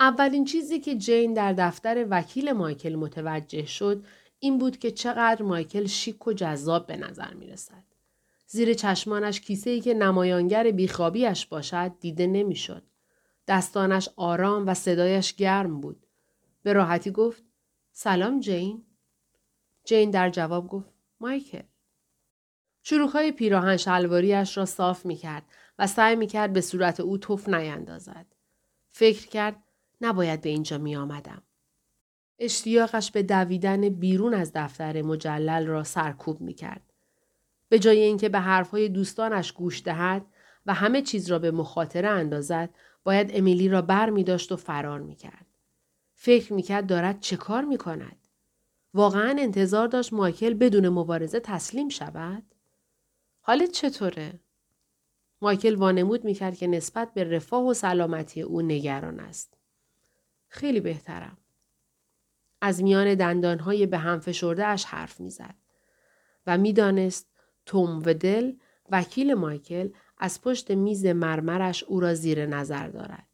اولین چیزی که جین در دفتر وکیل مایکل متوجه شد این بود که چقدر مایکل شیک و جذاب به نظر می رسد. زیر چشمانش کیسه ای که نمایانگر بیخوابیش باشد دیده نمی‌شد. دستانش آرام و صدایش گرم بود. به راحتی گفت سلام جین. جین در جواب گفت مایکل. شروخهای پیراهن شلواریش را صاف می کرد و سعی می کرد به صورت او توف نیندازد. فکر کرد نباید به اینجا می آمدم. اشتیاقش به دویدن بیرون از دفتر مجلل را سرکوب می کرد. به جای اینکه به حرفهای دوستانش گوش دهد و همه چیز را به مخاطره اندازد باید امیلی را بر می داشت و فرار می کرد. فکر می کرد دارد چه کار می کند؟ واقعا انتظار داشت مایکل بدون مبارزه تسلیم شود؟ حالت چطوره؟ مایکل وانمود می کرد که نسبت به رفاه و سلامتی او نگران است. خیلی بهترم. از میان دندانهای به هم فشرده اش حرف می‌زد و می‌دانست توم و دل وکیل مایکل از پشت میز مرمرش او را زیر نظر دارد.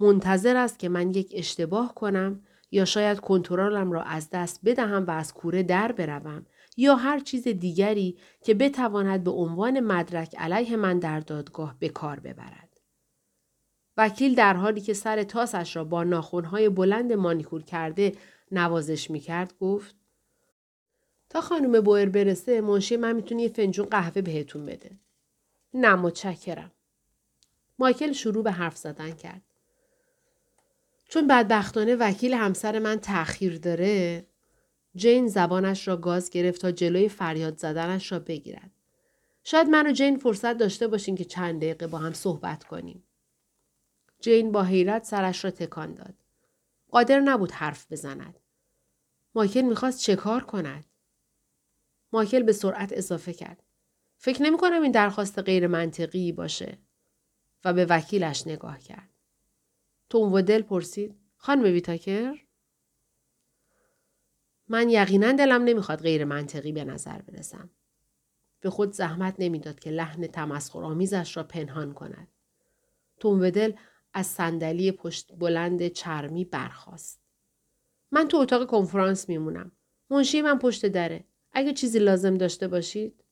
منتظر است که من یک اشتباه کنم یا شاید کنترلم را از دست بدهم و از کوره در بروم یا هر چیز دیگری که بتواند به عنوان مدرک علیه من در دادگاه به کار ببرد. وکیل در حالی که سر تاسش را با ناخونهای بلند مانیکور کرده نوازش می‌کرد گفت تا خانم بویر برسه منشی من می‌تونه یه فنجون قهوه بهتون بده. نه متشکرم. مایکل شروع به حرف زدن کرد. چون بدبختانه وکیل همسر من تأخیر داره جین زبانش را گاز گرفت تا جلوی فریاد زدنش را بگیرد. شاید من و جین فرصت داشته باشیم که چند دقیقه با هم صحبت کنیم. جین با حیرت سرش را تکان داد. قادر نبود حرف بزند. مایکل می‌خواست چه کار کند؟ مایکل به سرعت اضافه کرد. فکر نمی کنم این درخواست غیر منطقی باشه. و به وکیلش نگاه کرد. توم و دل پرسید. خانم ویتاکر؟ من یقینا دلم نمی‌خواد غیر منطقی به نظر برسم. به خود زحمت نمی‌داد که لحن تمسخرآمیزش را پنهان کند. توم و دل از صندلی پشت بلند چرمی برخاست. من تو اتاق کنفرانس میمونم. منشی من پشت دره. اگه چیزی لازم داشته باشید.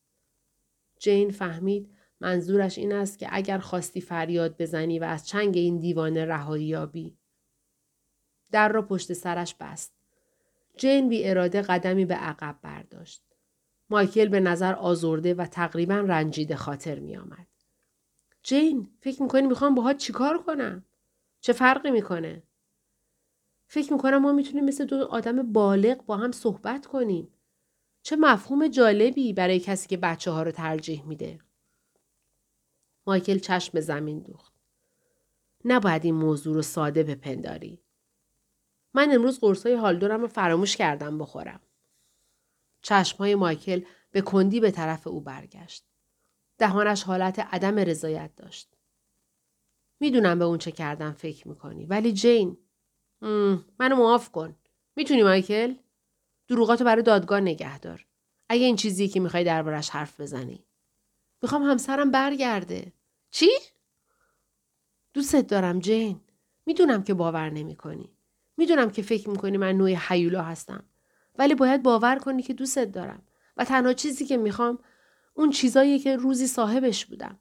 جین فهمید منظورش این است که اگر خواستی فریاد بزنی و از چنگ این دیوانه رهایی یابی. در را پشت سرش بست. جین بی اراده قدمی به عقب برداشت. مایکل به نظر آزرده و تقریبا رنجیده خاطر می آمد. جین فکر می‌کنی می‌خوام باهات چیکار کنم؟ چه فرقی می‌کنه؟ فکر می‌کنم ما می‌تونیم مثل دو آدم بالغ با هم صحبت کنیم. چه مفهوم جالبی برای کسی که بچه ها رو ترجیح میده. مایکل چشم زمین دوخت. نباید این موضوع رو ساده بپنداری. من امروز قرصای هالدورم رو فراموش کردم بخورم. چشمهای مایکل به کندی به طرف او برگشت. دهانش حالت عدم رضایت داشت. می‌دونم به اون چه کردم فکر می‌کنی ولی جین منو معاف کن. می‌تونی مایکل؟ دروغاتو برای دادگاه نگه دار. اگه این چیزی که می‌خوای دربارش حرف بزنی. می‌خوام همسرم برگرده. چی؟ دوستت دارم جین. می‌دونم که باور نمی کنی. می‌دونم که فکر می‌کنی من نوع حیولا هستم. ولی باید باور کنی که دوستت دارم. و تنها چیزی که می‌خوام اون چیزایی که روزی صاحبش بودم.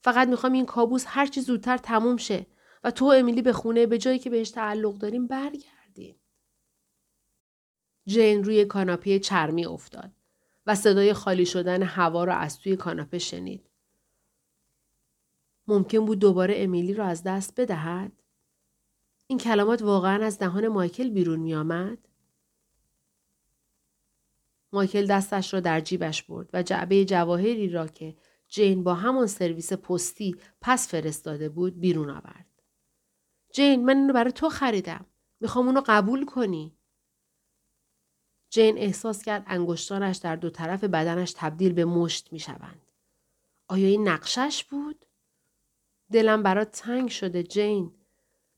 فقط می‌خوام این کابوس هرچی زودتر تموم شه و تو امیلی به خونه به جایی که بهش تعلق داریم برگردیم. جین روی کاناپه چرمی افتاد و صدای خالی شدن هوا را از توی کاناپه شنید. ممکن بود دوباره امیلی را از دست بدهد؟ این کلمات واقعا از دهان مایکل بیرون می آمد؟ مایکل دستش را در جیبش برد و جعبه جواهری را که جین با همان سرویس پستی پس فرستاده بود بیرون آورد. جین من اینو برای تو خریدم. می‌خوام اونو قبول کنی. جین احساس کرد انگشتانش در دو طرف بدنش تبدیل به مشت می‌شوند. آیا این نقشش بود؟ دلم برات تنگ شده جین.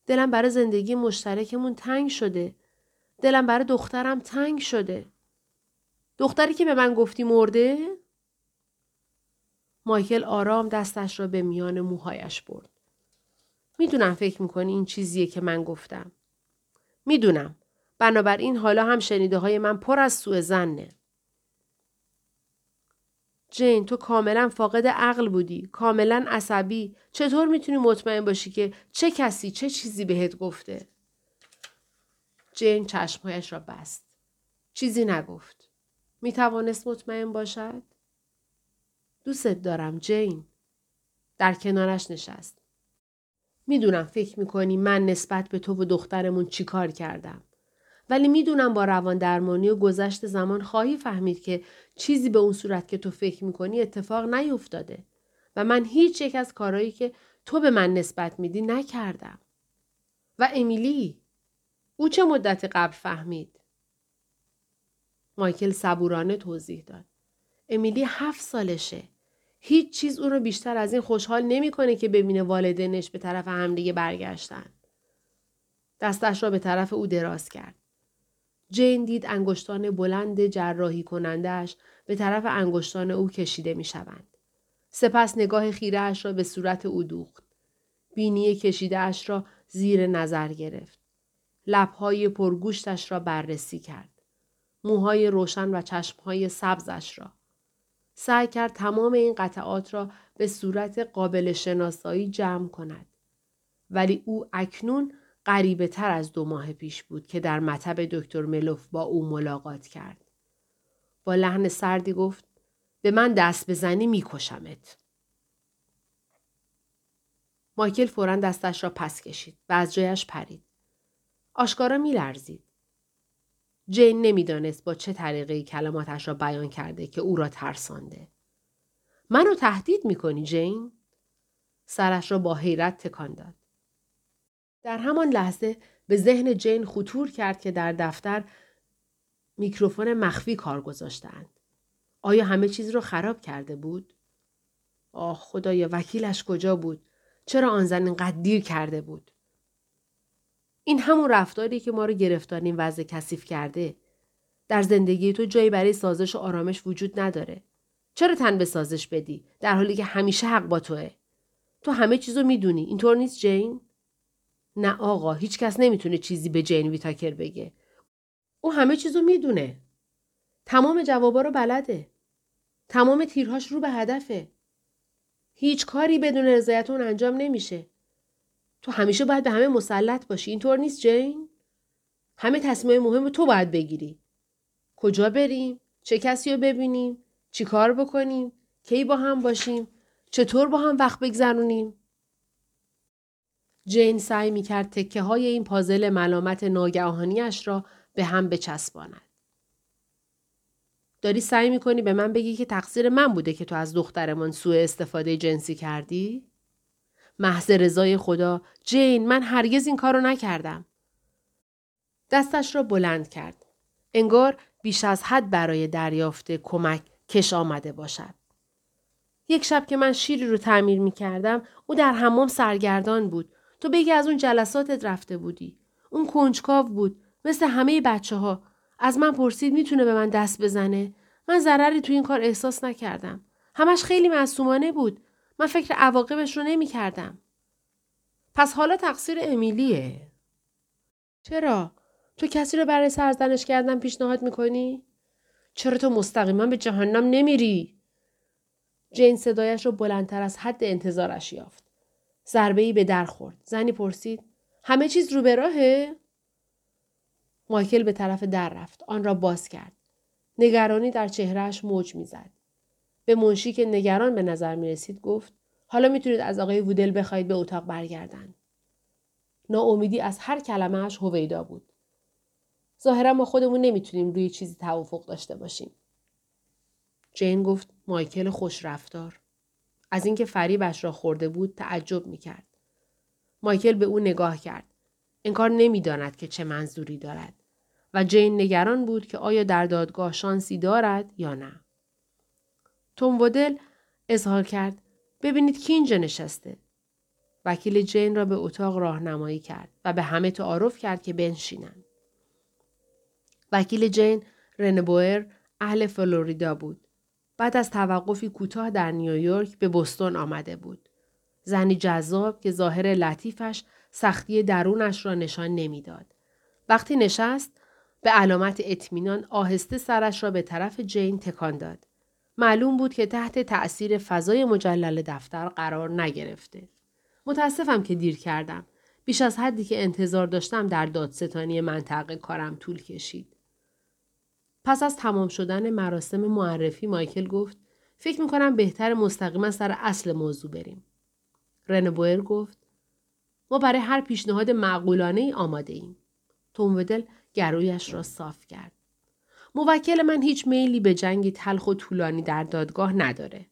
دلم برای زندگی مشترکمون تنگ شده. دلم برای دخترم تنگ شده. دختری که به من گفتی مرده؟ مایکل آرام دستش را به میان موهایش برد. می‌دونم فکر می‌کنی این چیزیه که من گفتم. می‌دونم. بنابراین حالا هم شنیده های من پر از سوء زنه. جین تو کاملا فاقد عقل بودی. کاملا عصبی. چطور می‌تونی مطمئن باشی که چه کسی چه چیزی بهت گفته؟ جین چشمهایش را بست. چیزی نگفت. می توانست مطمئن باشد؟ دوستت دارم جین. در کنارش نشست. می‌دونم فکر می‌کنی من نسبت به تو و دخترمون چیکار کردم. ولی می‌دونم با روان درمانی و گذشت زمان خواهی فهمید که چیزی به اون صورت که تو فکر می‌کنی اتفاق نیفتاده و من هیچ یک از کارهایی که تو به من نسبت میدی نکردم. و امیلی او چه مدت قبل فهمید؟ مایکل صبورانه توضیح داد. امیلی هفت سالشه. هیچ چیز او رو بیشتر از این خوشحال نمی‌کنه که ببینه والدینش به طرف همدیگه برگشتن. دستش را به طرف او دراز کرد. جین دید انگشتان بلند جراحی کنندهش به طرف انگشتان او کشیده می شوند. سپس نگاه خیرهش را به صورت او دوخت. بینی کشیدهش را زیر نظر گرفت. لبهای پرگوشتش را بررسی کرد. موهای روشن و چشمهای سبزش را. سعی کرد تمام این قطعات را به صورت قابل شناسایی جمع کند. ولی او اکنون قریبه تر از دو ماه پیش بود که در مطب دکتر ملوف با او ملاقات کرد. با لحن سردی گفت به من دست بزنی میکشمت. مایکل فورا دستش را پس کشید و از جایش پرید. آشکارا میلرزید. جین نمی‌دانست با چه طریقه کلماتش را بیان کرده که او را ترسانده. منو تهدید می‌کنی جین؟ سرش را با حیرت تکان داد. در همان لحظه به ذهن جین خطور کرد که در دفتر میکروفون مخفی کار گذاشتند. آیا همه چیز را خراب کرده بود؟ آه خدایا وکیلش کجا بود؟ چرا آن زن اینقدر دیر کرده بود؟ این همون رفتاری که ما رو گرفتارین وضع کثیف کرده. در زندگی تو جایی برای سازش و آرامش وجود نداره. چرا تن به سازش بدی در حالی که همیشه حق با توه؟ تو همه چیزو می‌دونی. اینطور نیست جین؟ نه آقا هیچ کس نمی‌تونه چیزی به جین ویتاکر بگه. او همه چیزو می‌دونه. تمام جوابا رو بلده. تمام تیرهاش رو به هدفه. هیچ کاری بدون رضایت اون انجام نمیشه. تو همیشه باید به همه مسلط باشی. اینطور نیست جین؟ همه تصمیم مهم تو باید بگیری. کجا بریم؟ چه کسی رو ببینیم؟ چی کار بکنیم؟ کی با هم باشیم؟ چطور با هم وقت بگذرونیم؟ جین سعی می کرد تکه های این پازل ملامت ناگهانیش را به هم بچسباند. داری سعی می کنی به من بگی که تقصیر من بوده که تو از دخترمان سوء استفاده جنسی کردی؟ محض رضای خدا جین من هرگز این کارو نکردم. دستش را بلند کرد. انگار بیش از حد برای دریافت کمک کش آمده باشد. یک شب که من شیری رو تعمیر می کردم او در حمام سرگردان بود. تو بگی از اون جلساتت رفته بودی. اون کنجکاو بود. مثل همه بچه ها. از من پرسید می‌تونه به من دست بزنه. من ضرری تو این کار احساس نکردم. همش خیلی معصومانه بود. من فکر عواقبش رو نمی کردم. پس حالا تقصیر امیلیه. چرا؟ تو کسی رو برای سرزنش کردن پیشنهاد می‌کنی؟ چرا تو مستقیما به جهنم نمیری؟ جین صدایش رو بلندتر از حد انتظارش یافت. ضربه ای به در خورد. زنی پرسید همه چیز رو به راهه؟ مایکل به طرف در رفت. آن را باز کرد. نگرانی در چهرهش موج می‌زد. به منشی که نگران به نظر می رسید گفت حالا می‌تونید از آقای وودل بخواید به اتاق برگردن. ناامیدی از هر کلمهش هویدا بود. ظاهرا ما خودمون نمی‌تونیم روی چیزی توافق داشته باشیم. جین گفت مایکل خوش رفتار. از اینکه فریبش را خورده بود تعجب می‌کرد. مایکل به او نگاه کرد. انکار نمی‌داند که چه منظوری دارد و جین نگران بود که آیا در دادگاه شانسی دارد یا نه. توم ودل اظهار کرد ببینید کی اینجا نشسته. وکیل جین را به اتاق راهنمایی کرد و به همه تعارف کرد که بنشینند. وکیل جین رنبوئر اهل فلوریدا بود. بعد از توقفی کوتاه در نیویورک به بستون آمده بود. زنی جذاب که ظاهر لطیفش سختی درونش را نشان نمی‌داد. وقتی نشست به علامت اطمینان آهسته سرش را به طرف جین تکان داد. معلوم بود که تحت تأثیر فضای مجلل دفتر قرار نگرفته. متاسفم که دیر کردم. بیش از حدی که انتظار داشتم در دادستانی منطقه کارم طول کشید. پس از تمام شدن مراسم معرفی مایکل گفت فکر می‌کنم بهتر مستقیما سر اصل موضوع بریم. رنبوئر گفت ما برای هر پیشنهاد معقولانه ای آماده ایم. تومودل گرویش را صاف کرد. موکل من هیچ میلی به جنگی تلخ و طولانی در دادگاه نداره.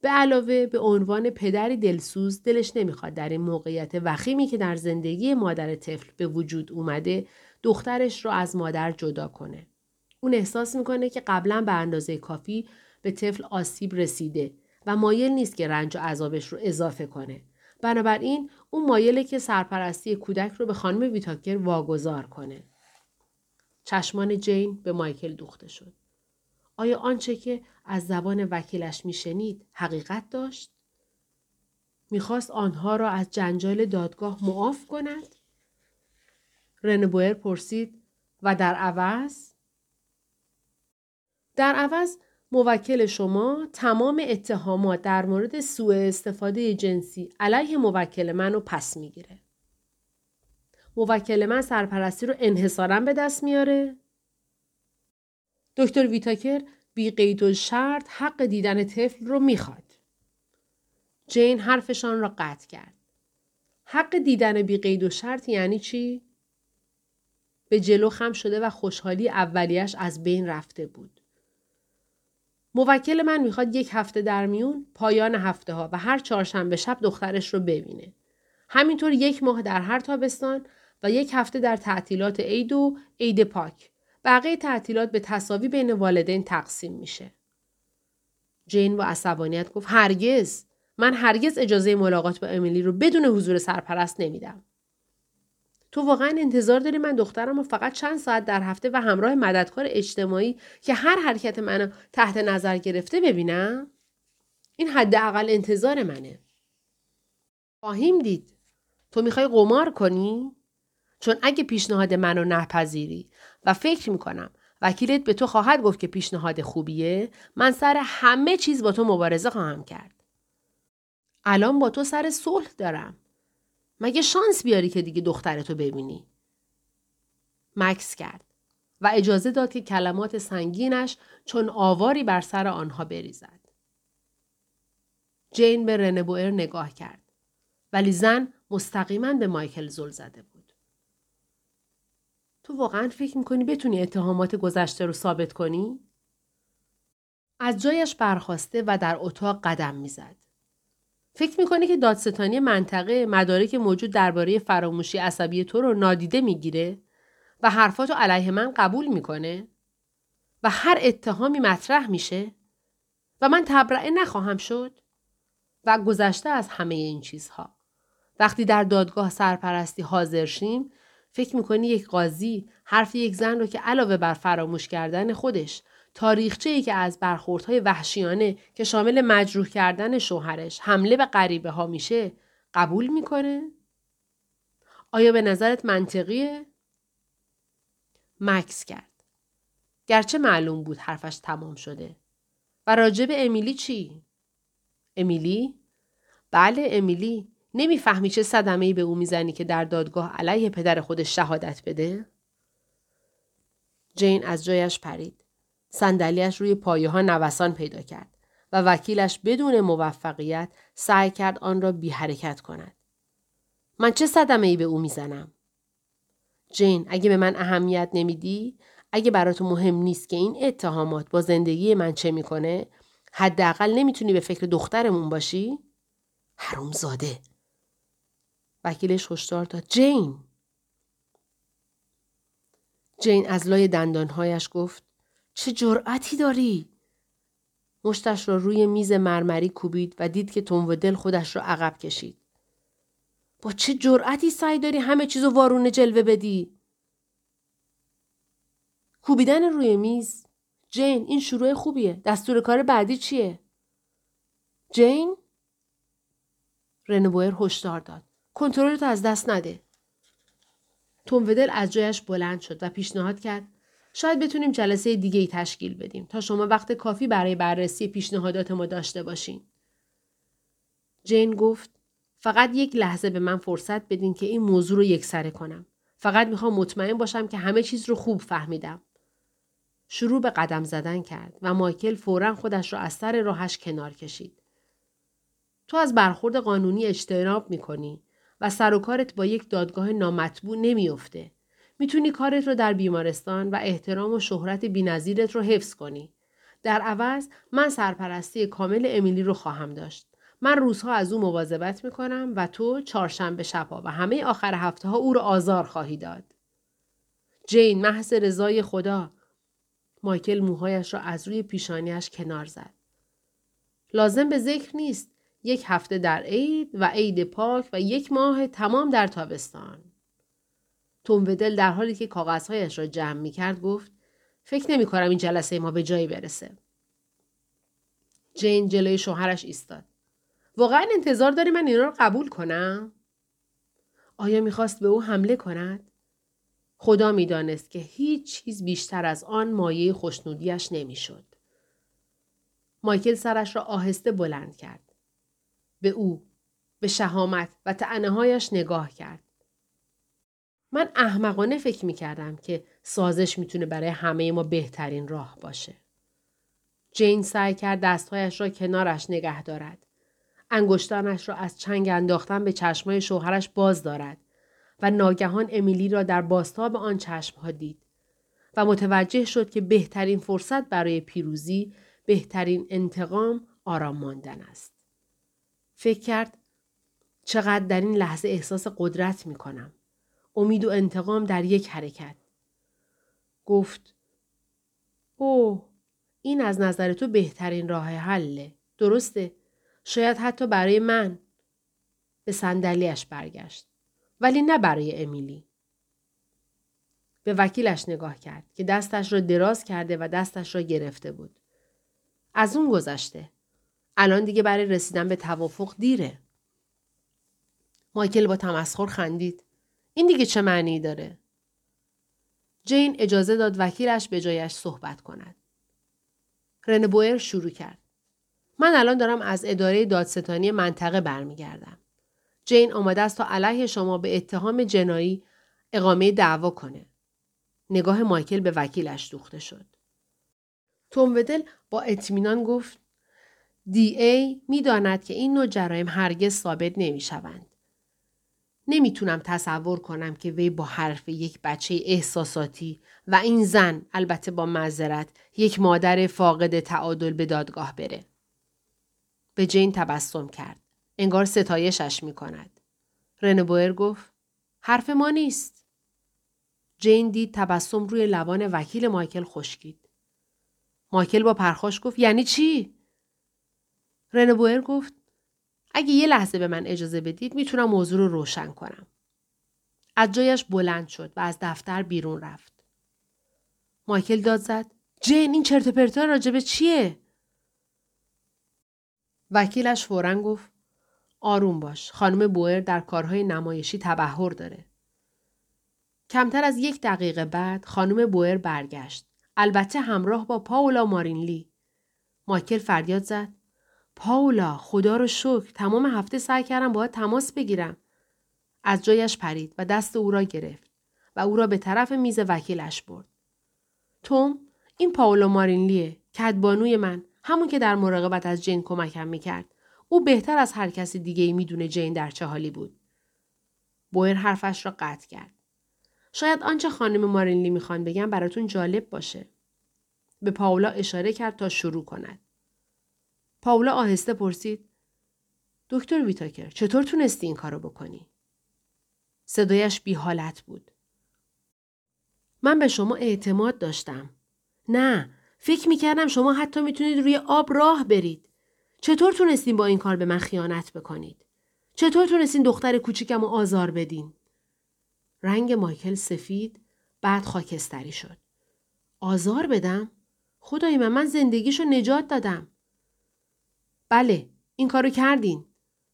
به علاوه به عنوان پدری دلسوز دلش نمی‌خواد در این موقعیت وخیمی که در زندگی مادر طفل به وجود اومده دخترش رو از مادر جدا کنه. اون احساس می‌کنه که قبلا به اندازه کافی به طفل آسیب رسیده و مایل نیست که رنج و عذابش رو اضافه کنه. بنابراین اون مایله که سرپرستی کودک رو به خانم ویتاکر واگذار کنه. چشمان جین به مایکل دوخته شد. آیا آنچه که از زبان وکیلش میشنید حقیقت داشت؟ می‌خواست آنها را از جنجال دادگاه معاف کند؟ رنبوئر پرسید و در عوض؟ در عوض موکل شما تمام اتهامات در مورد سوء استفاده جنسی علیه موکل من رو پس می‌گیره. موکل من سرپرستی رو انحصارا به دست میاره؟ دکتر ویتاکر بی قید و شرط حق دیدن طفل رو می‌خواد. جین حرفشان را قطع کرد. حق دیدن بی قید و شرط یعنی چی؟ به جلو خم شده و خوشحالی اولیش از بین رفته بود. موکل من می‌خواد یک هفته در میون پایان هفته ها و هر چهارشنبه شب دخترش رو ببینه. همینطور یک ماه در هر تابستان و یک هفته در تعطیلات عید و عید پاک. بقیه تعطیلات به تصاوی بین والدین تقسیم میشه. جین با عصبانیت گفت هرگز من هرگز اجازه ملاقات با امیلی رو بدون حضور سرپرست نمیدم. تو واقعا انتظار داری من دخترم رو فقط چند ساعت در هفته و همراه مددکار اجتماعی که هر حرکت منو تحت نظر گرفته ببینم؟ این حداقل انتظار منه. خواهیم دید. تو می‌خوای قمار کنی؟ چون اگه پیشنهاد منو نپذیری و فکر می‌کنم وکیلت به تو خواهد گفت که پیشنهاد خوبیه من سر همه چیز با تو مبارزه خواهم کرد. الان با تو سر صلح دارم. مگه شانس بیاری که دیگه دخترتو ببینی؟ مکس کرد و اجازه داد که کلمات سنگینش چون آواری بر سر آنها بریزد. جین به رنبوئر نگاه کرد. ولی زن مستقیما به مایکل زل زده بود. تو واقعا فکر می‌کنی بتونی اتهامات گذشته رو ثابت کنی؟ از جایش برخواسته و در اتاق قدم می‌زد. فکر می‌کنی که دادستانی منطقه مدارک موجود درباره فراموشی عصبی تو رو نادیده می‌گیره و حرفاتو علیه من قبول می‌کنه و هر اتهامی مطرح میشه و من تبرئه نخواهم شد و گذشته از همه این چیزها وقتی در دادگاه سرپرستی حاضر شیم فکر می‌کنی یک قاضی حرف یک زن رو که علاوه بر فراموش کردن خودش تاریخچه ای که از برخوردهای وحشیانه که شامل مجروح کردن شوهرش حمله به غریبه ها میشه قبول می‌کنه؟ آیا به نظرت منطقیه؟ مکس کرد. گرچه معلوم بود حرفش تمام شده. و راجب امیلی چی؟ امیلی؟ بله امیلی. نمی‌فهمی چه صدمه به او می‌زنی که در دادگاه علیه پدر خودش شهادت بده؟ جین از جایش پرید. صندلیاش روی پایه ها نوسان پیدا کرد و وکیلش بدون موفقیت سعی کرد آن را بی حرکت کند. من چه صدمه ای به او می‌زنم؟ جین اگه به من اهمیت نمیدی اگه برات مهم نیست که این اتهامات با زندگی من چه می‌کنه حداقل نمی‌تونی به فکر دخترمون باشی حروم زاده وکیلش هشدار داد جین جین از لای دندانهایش گفت چه جرأتی داری؟ مشتش را روی میز مرمری کوبید و دید که تون و دل خودش را عقب کشید. با چه جرأتی سعی داری همه چیزو وارونه جلوه بدی؟ کوبیدن روی میز؟ جین این شروع خوبیه. دستور کار بعدی چیه؟ جین؟ رنبوئر هشدار داد. کنترل از دست نده. تومودل از جایش بلند شد و پیشنهاد کرد شاید بتونیم جلسه دیگه ای تشکیل بدیم تا شما وقت کافی برای بررسی پیشنهادات ما داشته باشین. جین گفت فقط یک لحظه به من فرصت بدین که این موضوع رو یکسره کنم. فقط می‌خوام مطمئن باشم که همه چیز رو خوب فهمیدم. شروع به قدم زدن کرد و مایکل فورا خودش را از سر راهش کنار کشید. تو از برخورد قانونی اجتناب می‌کنی و سر و کارت با یک دادگاه نامطبوع نمیافته. می‌تونی کارت رو در بیمارستان و احترام و شهرت بینظیرت رو حفظ کنی. در عوض من سرپرستی کامل امیلی رو خواهم داشت. من روزها از او مواظبت می‌کنم و تو چهارشنبه شبها و همه آخر هفته ها او رو آزار خواهی داد. جین محض رضای خدا مایکل موهایش را از روی پیشانیش کنار زد. لازم به ذکر نیست. یک هفته در عید و عید پاک و یک ماه تمام در تابستان. تومودل در حالی که کاغذهایش را جمع می کرد گفت فکر نمی کنم این جلسه ما به جایی برسه. جین جلوی شوهرش ایستاد. واقعا انتظار داری من اینا رو قبول کنم؟ آیا می‌خواست به او حمله کند؟ خدا می‌دانست که هیچ چیز بیشتر از آن مایه خوشنودیش نمی‌شد. مایکل سرش را آهسته بلند کرد. به او، به شهامت و تعنه هایش نگاه کرد. من احمقانه فکر می کردم که سازش می‌تونه برای همه ما بهترین راه باشه. جین سعی کرد دستهایش را کنارش نگه دارد. انگشتانش را از چنگ انداختن به چشمای شوهرش باز دارد و ناگهان امیلی را در باستاب آن چشمها دید و متوجه شد که بهترین فرصت برای پیروزی بهترین انتقام آرام ماندن است. فکر کرد چقدر در این لحظه احساس قدرت می کنم. امید و انتقام در یک حرکت. گفت اوه این از نظر تو بهترین راه حله. درسته؟ شاید حتی برای من. به صندلیاش برگشت. ولی نه برای امیلی. به وکیلش نگاه کرد که دستش را دراز کرده و دستش را گرفته بود. از اون گذشته. الان دیگه برای رسیدن به توافق دیره. مایکل با تمسخر خندید. این دیگه چه معنی داره؟ جین اجازه داد وکیلش به جایش صحبت کند. رنبوئر شروع کرد. من الان دارم از اداره دادستانی منطقه برمیگردم. جین آماده است تا علیه شما به اتهام جنایی اقامه دعوا کنه. نگاه مایکل به وکیلش دوخته شد. تومودل با اطمینان گفت دی ای می داند که این نوع جرایم هرگز ثابت نمی شوند. نمی‌تونم تصور کنم که وی با حرف یک بچه احساساتی و این زن البته با معذرت یک مادر فاقد تعادل به دادگاه بره. به جین تبسم کرد. انگار ستایشش می کند. رنبوئر گفت حرف ما نیست. جین دید تبسم روی لبان وکیل مایکل خشکید. مایکل با پرخاش گفت یعنی چی؟ رنبوئر گفت اگه یه لحظه به من اجازه بدید می‌تونم موضوع رو روشن کنم. از جایش بلند شد و از دفتر بیرون رفت. مایکل داد زد. جین این چرت پرتا راجبه چیه؟ وکیلش فورا گفت آروم باش. خانم بوئر در کارهای نمایشی تبهر داره. کمتر از یک دقیقه بعد خانم بوئر برگشت. البته همراه با پاولا مارینلی. مایکل فریاد زد. پاولا خدا رو شکر تمام هفته سعی کردم باید تماس بگیرم. از جایش پرید و دست او را گرفت و او را به طرف میز وکیلش برد. توم این پاولا مارینلیه کدبانوی من همون که در مراقبت از جین کمکم می‌کرد. او بهتر از هر کسی دیگه ای می‌دونه جین در چه حالی بود. بویر حرفش را قطع کرد. شاید آنچه خانم مارینلی می‌خوان بگم براتون جالب باشه. به پاولا اشاره کرد تا شروع کند. پاولا آهسته پرسید دکتر ویتاکر چطور تونستی این کارو بکنی؟ صدایش بی حالت بود. من به شما اعتماد داشتم. نه، فکر می‌کردم شما حتی می‌تونید روی آب راه برید. چطور تونستین با این کار به من خیانت بکنید؟ چطور تونستین دختر کوچیکم رو آزار بدین؟ رنگ مایکل سفید بعد خاکستری شد. آزار بدم؟ خدای من من زندگیشو نجات دادم. بله این کارو کردین.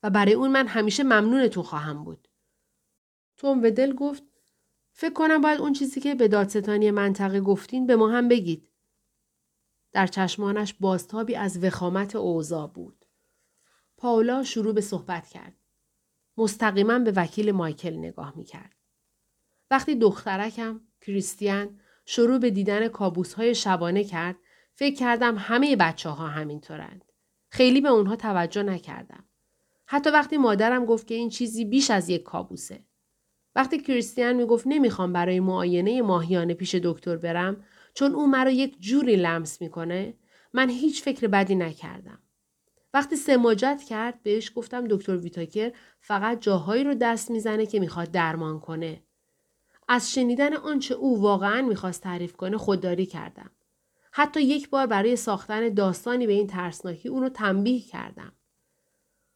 و برای اون من همیشه ممنون تو خواهم بود. توم و دل گفت فکر کنم باید اون چیزی که به دادستانی منطقه گفتین به ما هم بگید. در چشمانش بازتابی از وخامت اوضاع بود. پاولا شروع به صحبت کرد. مستقیما به وکیل مایکل نگاه می کرد. وقتی دخترکم کریستیان شروع به دیدن کابوس های شبانه کرد فکر کردم همه بچه ها همینطورند. خیلی به اونها توجه نکردم. حتی وقتی مادرم گفت که این چیزی بیش از یک کابوسه. وقتی کریستیان می‌گفت نمی‌خوام برای معاینه ماهیانه پیش دکتر برم چون او مرا یک جوری لمس می‌کنه من هیچ فکر بدی نکردم. وقتی سماجت کرد بهش گفتم دکتر ویتاکر فقط جاهایی رو دست می‌زنه که می‌خواد درمان کنه. از شنیدن آنچه او واقعا می‌خواست تعریف کنه خودداری کردم. حتی یک بار برای ساختن داستانی به این ترسناکی اونو تنبیه کردم.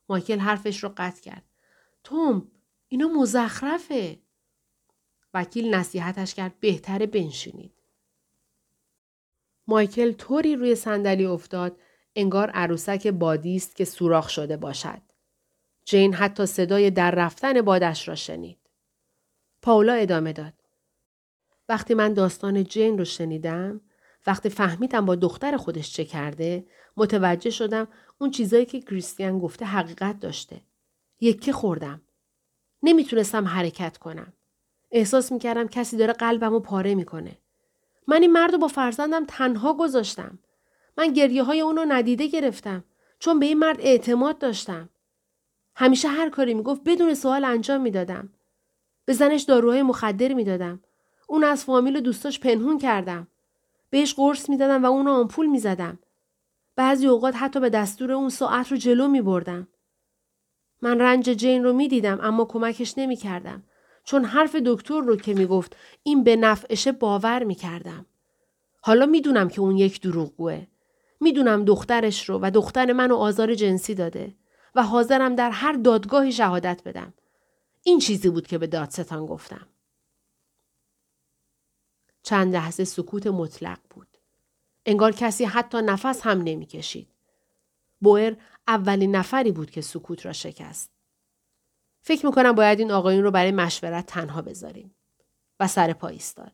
مایکل حرفش رو قطع کرد. توم اینا مزخرفه. وکیل نصیحتش کرد بهتره بنشینید. مایکل طوری روی صندلی افتاد انگار عروسک بادی است که سوراخ شده باشد. جین حتی صدای در رفتن بادش را شنید. پاولا ادامه داد. وقتی من داستان جین رو شنیدم، وقتی فهمیدم با دختر خودش چه کرده، متوجه شدم اون چیزایی که کریستیان گفته حقیقت داشته. یکی خوردم. نمی‌تونستم حرکت کنم. احساس می‌کردم کسی داره قلبمو پاره می‌کنه. من این مرد رو با فرزندم تنها گذاشتم. من گریه های اونو ندیده گرفتم چون به این مرد اعتماد داشتم. همیشه هر کاری می‌گفت بدون سوال انجام می‌دادم. به زنش داروهای مخدر می‌دادم. اون از فامیل و دوستاش پنهون کردم. بهش قرص می‌دادم و اونو آمپول می‌زدم. بعضی اوقات حتی به دستور اون ساعت رو جلو می بردم. من رنج جین رو می دیدم اما کمکش نمی کردم. چون حرف دکتر رو که می گفت این به نفعشه باور می کردم. حالا می دونم که اون یک دروغگوه. می دونم دخترش رو و دختر منو آزار جنسی داده و حاضرم در هر دادگاهی شهادت بدم. این چیزی بود که به دادستان گفتم. چند لحظه سکوت مطلق بود. انگار کسی حتی نفس هم نمی‌کشید. بوئر اولین نفری بود که سکوت را شکست. فکر می‌کنم باید این آقایون رو برای مشورت تنها بذاریم. و سر پا ایستاد.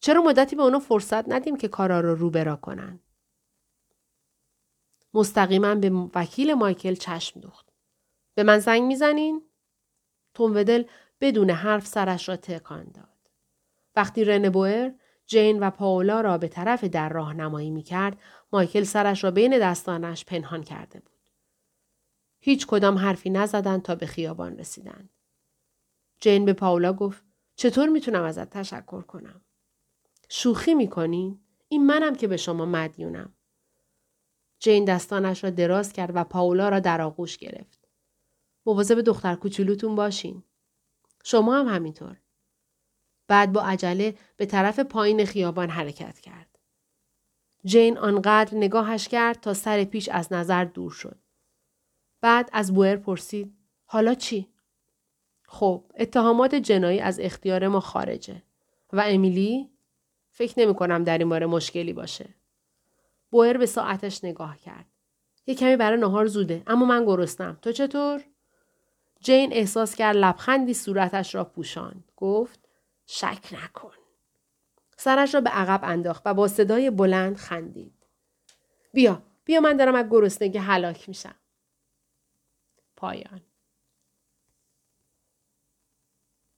چرا مدتی به اونا فرصت ندیم که کارا رو رو برا کنن؟ مستقیما به وکیل مایکل چشم دوخت. به من زنگ می‌زنین؟ توم ودل بدون حرف سرش را تکان داد. وقتی رن بوئر جین و پاولا را به طرف در راهنمایی می کرد، مایکل سرش را بین دستانش پنهان کرده بود. هیچ کدام حرفی نزدند تا به خیابان رسیدند. جین به پاولا گفت چطور می‌تونم ازت تشکر کنم؟ شوخی می‌کنی؟ این منم که به شما مدیونم. جین دستانش را دراز کرد و پاولا را در آغوش گرفت. مواظب دختر کوچولوتون باشین. شما هم همینطور. بعد با عجله به طرف پایین خیابان حرکت کرد. جین آنقدر نگاهش کرد تا سر پیش از نظر دور شد. بعد از بوئر پرسید حالا چی؟ خب اتهامات جنایی از اختیار ما خارجه. و امیلی؟ فکر نمی کنم در این باره مشکلی باشه. بوئر به ساعتش نگاه کرد. یه کمی برای نهار زوده اما من گرسنم. تو چطور؟ جین احساس کرد لبخندی صورتش را پوشاند. گفت شک نکن. سرش را به عقب انداخت و با صدای بلند خندید. بیا بیا من دارم از گرسنگی هلاک میشم. پایان